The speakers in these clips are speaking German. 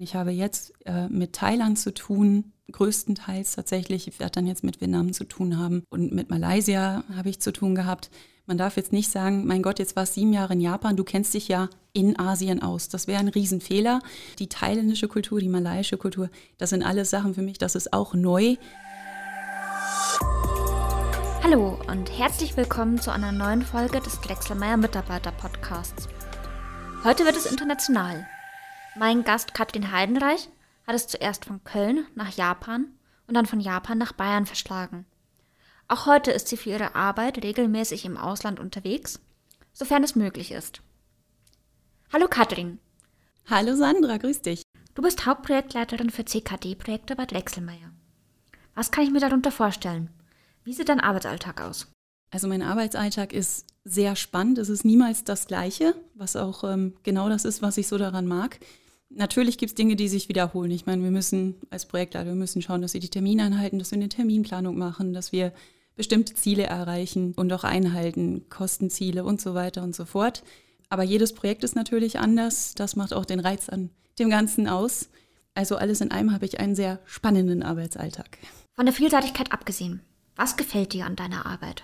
Ich habe jetzt äh, mit Thailand zu tun, größtenteils tatsächlich. Ich werde dann jetzt mit Vietnam zu tun haben und mit Malaysia habe ich zu tun gehabt. Man darf jetzt nicht sagen, mein Gott, jetzt warst sieben Jahre in Japan, du kennst dich ja in Asien aus. Das wäre ein Riesenfehler. Die thailändische Kultur, die malaiische Kultur, das sind alles Sachen für mich, das ist auch neu. Hallo und herzlich willkommen zu einer neuen Folge des Drechselmeier Mitarbeiter Podcasts. Heute wird es international. Mein Gast Katrin Heidenreich hat es zuerst von Köln nach Japan und dann von Japan nach Bayern verschlagen. Auch heute ist sie für ihre Arbeit regelmäßig im Ausland unterwegs, sofern es möglich ist. Hallo Katrin. Hallo Sandra, grüß dich. Du bist Hauptprojektleiterin für CKD-Projekte bei Drechselmeier. Was kann ich mir darunter vorstellen? Wie sieht dein Arbeitsalltag aus? Also mein Arbeitsalltag ist sehr spannend. Es ist niemals das Gleiche, was auch ähm, genau das ist, was ich so daran mag. Natürlich gibt es Dinge, die sich wiederholen. Ich meine, wir müssen als Projektleiter, wir müssen schauen, dass wir die Termine einhalten, dass wir eine Terminplanung machen, dass wir bestimmte Ziele erreichen und auch einhalten, Kostenziele und so weiter und so fort. Aber jedes Projekt ist natürlich anders. Das macht auch den Reiz an dem Ganzen aus. Also alles in allem habe ich einen sehr spannenden Arbeitsalltag. Von der Vielseitigkeit abgesehen, was gefällt dir an deiner Arbeit?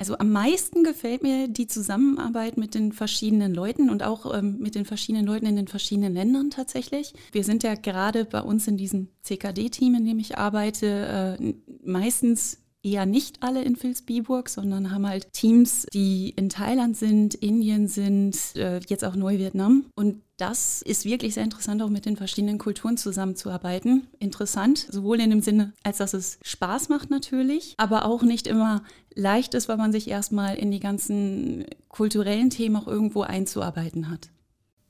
Also am meisten gefällt mir die Zusammenarbeit mit den verschiedenen Leuten und auch ähm, mit den verschiedenen Leuten in den verschiedenen Ländern tatsächlich. Wir sind ja gerade bei uns in diesem CKD-Team, in dem ich arbeite, äh, meistens eher nicht alle in Vilsbiburg, sondern haben halt Teams, die in Thailand sind, Indien sind, äh, jetzt auch Neu-Vietnam. Und das ist wirklich sehr interessant, auch mit den verschiedenen Kulturen zusammenzuarbeiten. Interessant, sowohl in dem Sinne, als dass es Spaß macht natürlich, aber auch nicht immer leicht ist, weil man sich erstmal in die ganzen kulturellen Themen auch irgendwo einzuarbeiten hat.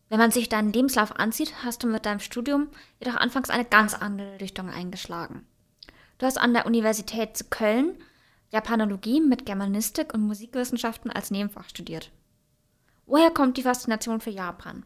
Wenn man sich deinen Lebenslauf ansieht, hast du mit deinem Studium jedoch anfangs eine ganz andere Richtung eingeschlagen. Du hast an der Universität zu Köln Japanologie mit Germanistik und Musikwissenschaften als Nebenfach studiert. Woher kommt die Faszination für Japan?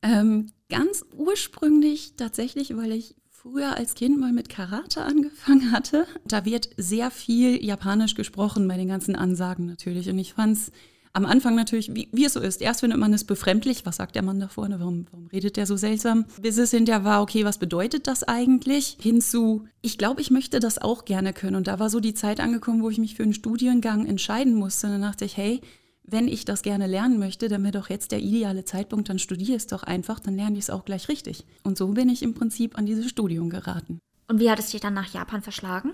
Ähm, ganz ursprünglich tatsächlich, weil ich früher als Kind mal mit Karate angefangen hatte. Da wird sehr viel Japanisch gesprochen bei den ganzen Ansagen natürlich. Und ich fand es am Anfang natürlich, wie, wie, es so ist. Erst findet man es befremdlich. Was sagt der Mann da vorne? Warum, warum redet der so seltsam? Bis es hinterher war, okay, was bedeutet das eigentlich? Hinzu, ich glaube, ich möchte das auch gerne können. Und da war so die Zeit angekommen, wo ich mich für einen Studiengang entscheiden musste. Und dann dachte ich, hey, wenn ich das gerne lernen möchte, dann wäre doch jetzt der ideale Zeitpunkt, dann studiere es doch einfach, dann lerne ich es auch gleich richtig. Und so bin ich im Prinzip an dieses Studium geraten. Und wie hat es dich dann nach Japan verschlagen?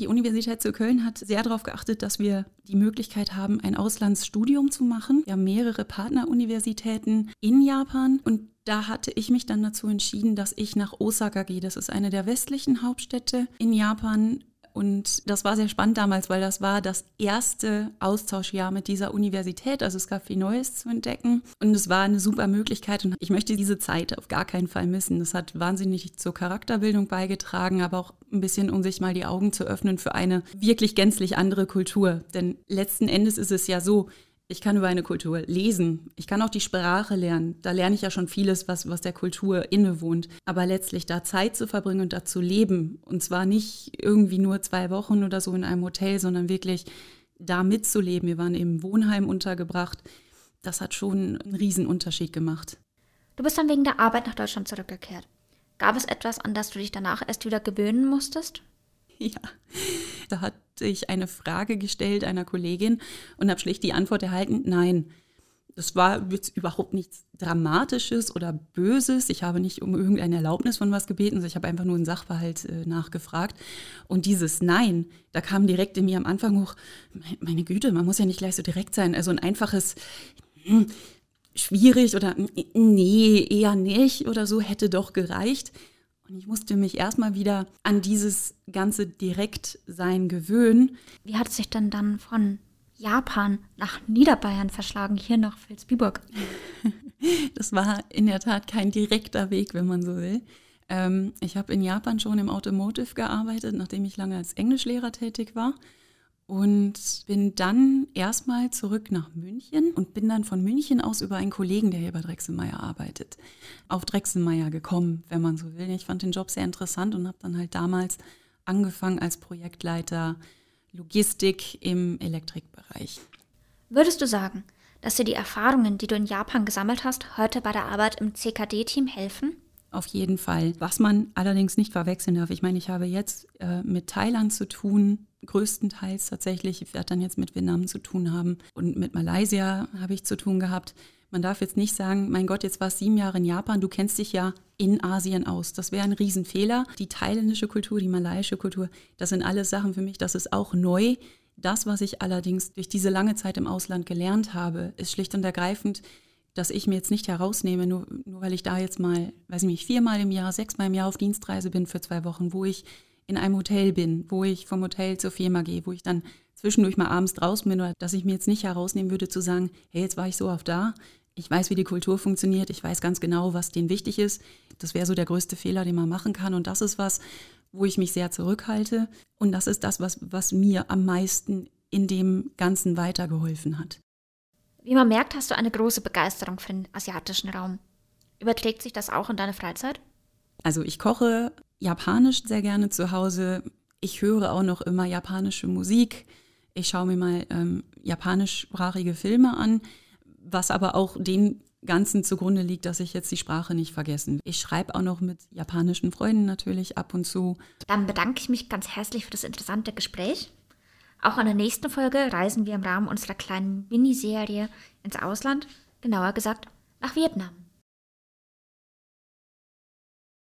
Die Universität zu Köln hat sehr darauf geachtet, dass wir die Möglichkeit haben, ein Auslandsstudium zu machen. Wir haben mehrere Partneruniversitäten in Japan und da hatte ich mich dann dazu entschieden, dass ich nach Osaka gehe. Das ist eine der westlichen Hauptstädte in Japan und das war sehr spannend damals, weil das war das erste Austauschjahr mit dieser Universität. Also es gab viel Neues zu entdecken. Und es war eine super Möglichkeit. Und ich möchte diese Zeit auf gar keinen Fall missen. Das hat wahnsinnig zur Charakterbildung beigetragen, aber auch ein bisschen, um sich mal die Augen zu öffnen für eine wirklich gänzlich andere Kultur. Denn letzten Endes ist es ja so, ich kann über eine Kultur lesen. Ich kann auch die Sprache lernen. Da lerne ich ja schon vieles, was, was der Kultur innewohnt. Aber letztlich da Zeit zu verbringen und da zu leben, und zwar nicht irgendwie nur zwei Wochen oder so in einem Hotel, sondern wirklich da mitzuleben. Wir waren im Wohnheim untergebracht. Das hat schon einen Riesenunterschied gemacht. Du bist dann wegen der Arbeit nach Deutschland zurückgekehrt. Gab es etwas, an das du dich danach erst wieder gewöhnen musstest? Ja, da hatte ich eine Frage gestellt einer Kollegin und habe schlicht die Antwort erhalten, nein. Das war jetzt überhaupt nichts Dramatisches oder Böses. Ich habe nicht um irgendeine Erlaubnis von was gebeten, ich habe einfach nur einen Sachverhalt äh, nachgefragt. Und dieses Nein, da kam direkt in mir am Anfang hoch, meine Güte, man muss ja nicht gleich so direkt sein. Also ein einfaches, hm, schwierig oder nee, eher nicht oder so hätte doch gereicht. Und ich musste mich erstmal wieder an dieses ganze Direktsein gewöhnen. Wie hat es sich denn dann von Japan nach Niederbayern verschlagen, hier nach Vilsbiburg? das war in der Tat kein direkter Weg, wenn man so will. Ähm, ich habe in Japan schon im Automotive gearbeitet, nachdem ich lange als Englischlehrer tätig war und bin dann erstmal zurück nach München und bin dann von München aus über einen Kollegen, der hier bei Drechselmeier arbeitet, auf Drechselmeier gekommen, wenn man so will. Ich fand den Job sehr interessant und habe dann halt damals angefangen als Projektleiter Logistik im Elektrikbereich. Würdest du sagen, dass dir die Erfahrungen, die du in Japan gesammelt hast, heute bei der Arbeit im CKD-Team helfen? auf jeden Fall. Was man allerdings nicht verwechseln darf, ich meine, ich habe jetzt äh, mit Thailand zu tun, größtenteils tatsächlich. Ich werde dann jetzt mit Vietnam zu tun haben und mit Malaysia habe ich zu tun gehabt. Man darf jetzt nicht sagen, mein Gott, jetzt warst sieben Jahre in Japan, du kennst dich ja in Asien aus. Das wäre ein Riesenfehler. Die thailändische Kultur, die malaiische Kultur, das sind alles Sachen für mich, das ist auch neu. Das, was ich allerdings durch diese lange Zeit im Ausland gelernt habe, ist schlicht und ergreifend, dass ich mir jetzt nicht herausnehme, nur, nur weil ich da jetzt mal, weiß ich nicht, viermal im Jahr, sechsmal im Jahr auf Dienstreise bin für zwei Wochen, wo ich in einem Hotel bin, wo ich vom Hotel zur Firma gehe, wo ich dann zwischendurch mal abends draußen bin, oder dass ich mir jetzt nicht herausnehmen würde zu sagen, hey, jetzt war ich so oft da, ich weiß, wie die Kultur funktioniert, ich weiß ganz genau, was denen wichtig ist. Das wäre so der größte Fehler, den man machen kann. Und das ist was, wo ich mich sehr zurückhalte. Und das ist das, was, was mir am meisten in dem Ganzen weitergeholfen hat. Wie man merkt, hast du eine große Begeisterung für den asiatischen Raum. Überträgt sich das auch in deine Freizeit? Also ich koche japanisch sehr gerne zu Hause. Ich höre auch noch immer japanische Musik. Ich schaue mir mal ähm, japanischsprachige Filme an, was aber auch den Ganzen zugrunde liegt, dass ich jetzt die Sprache nicht vergessen. Ich schreibe auch noch mit japanischen Freunden natürlich ab und zu. Dann bedanke ich mich ganz herzlich für das interessante Gespräch. Auch in der nächsten Folge reisen wir im Rahmen unserer kleinen Miniserie ins Ausland, genauer gesagt nach Vietnam.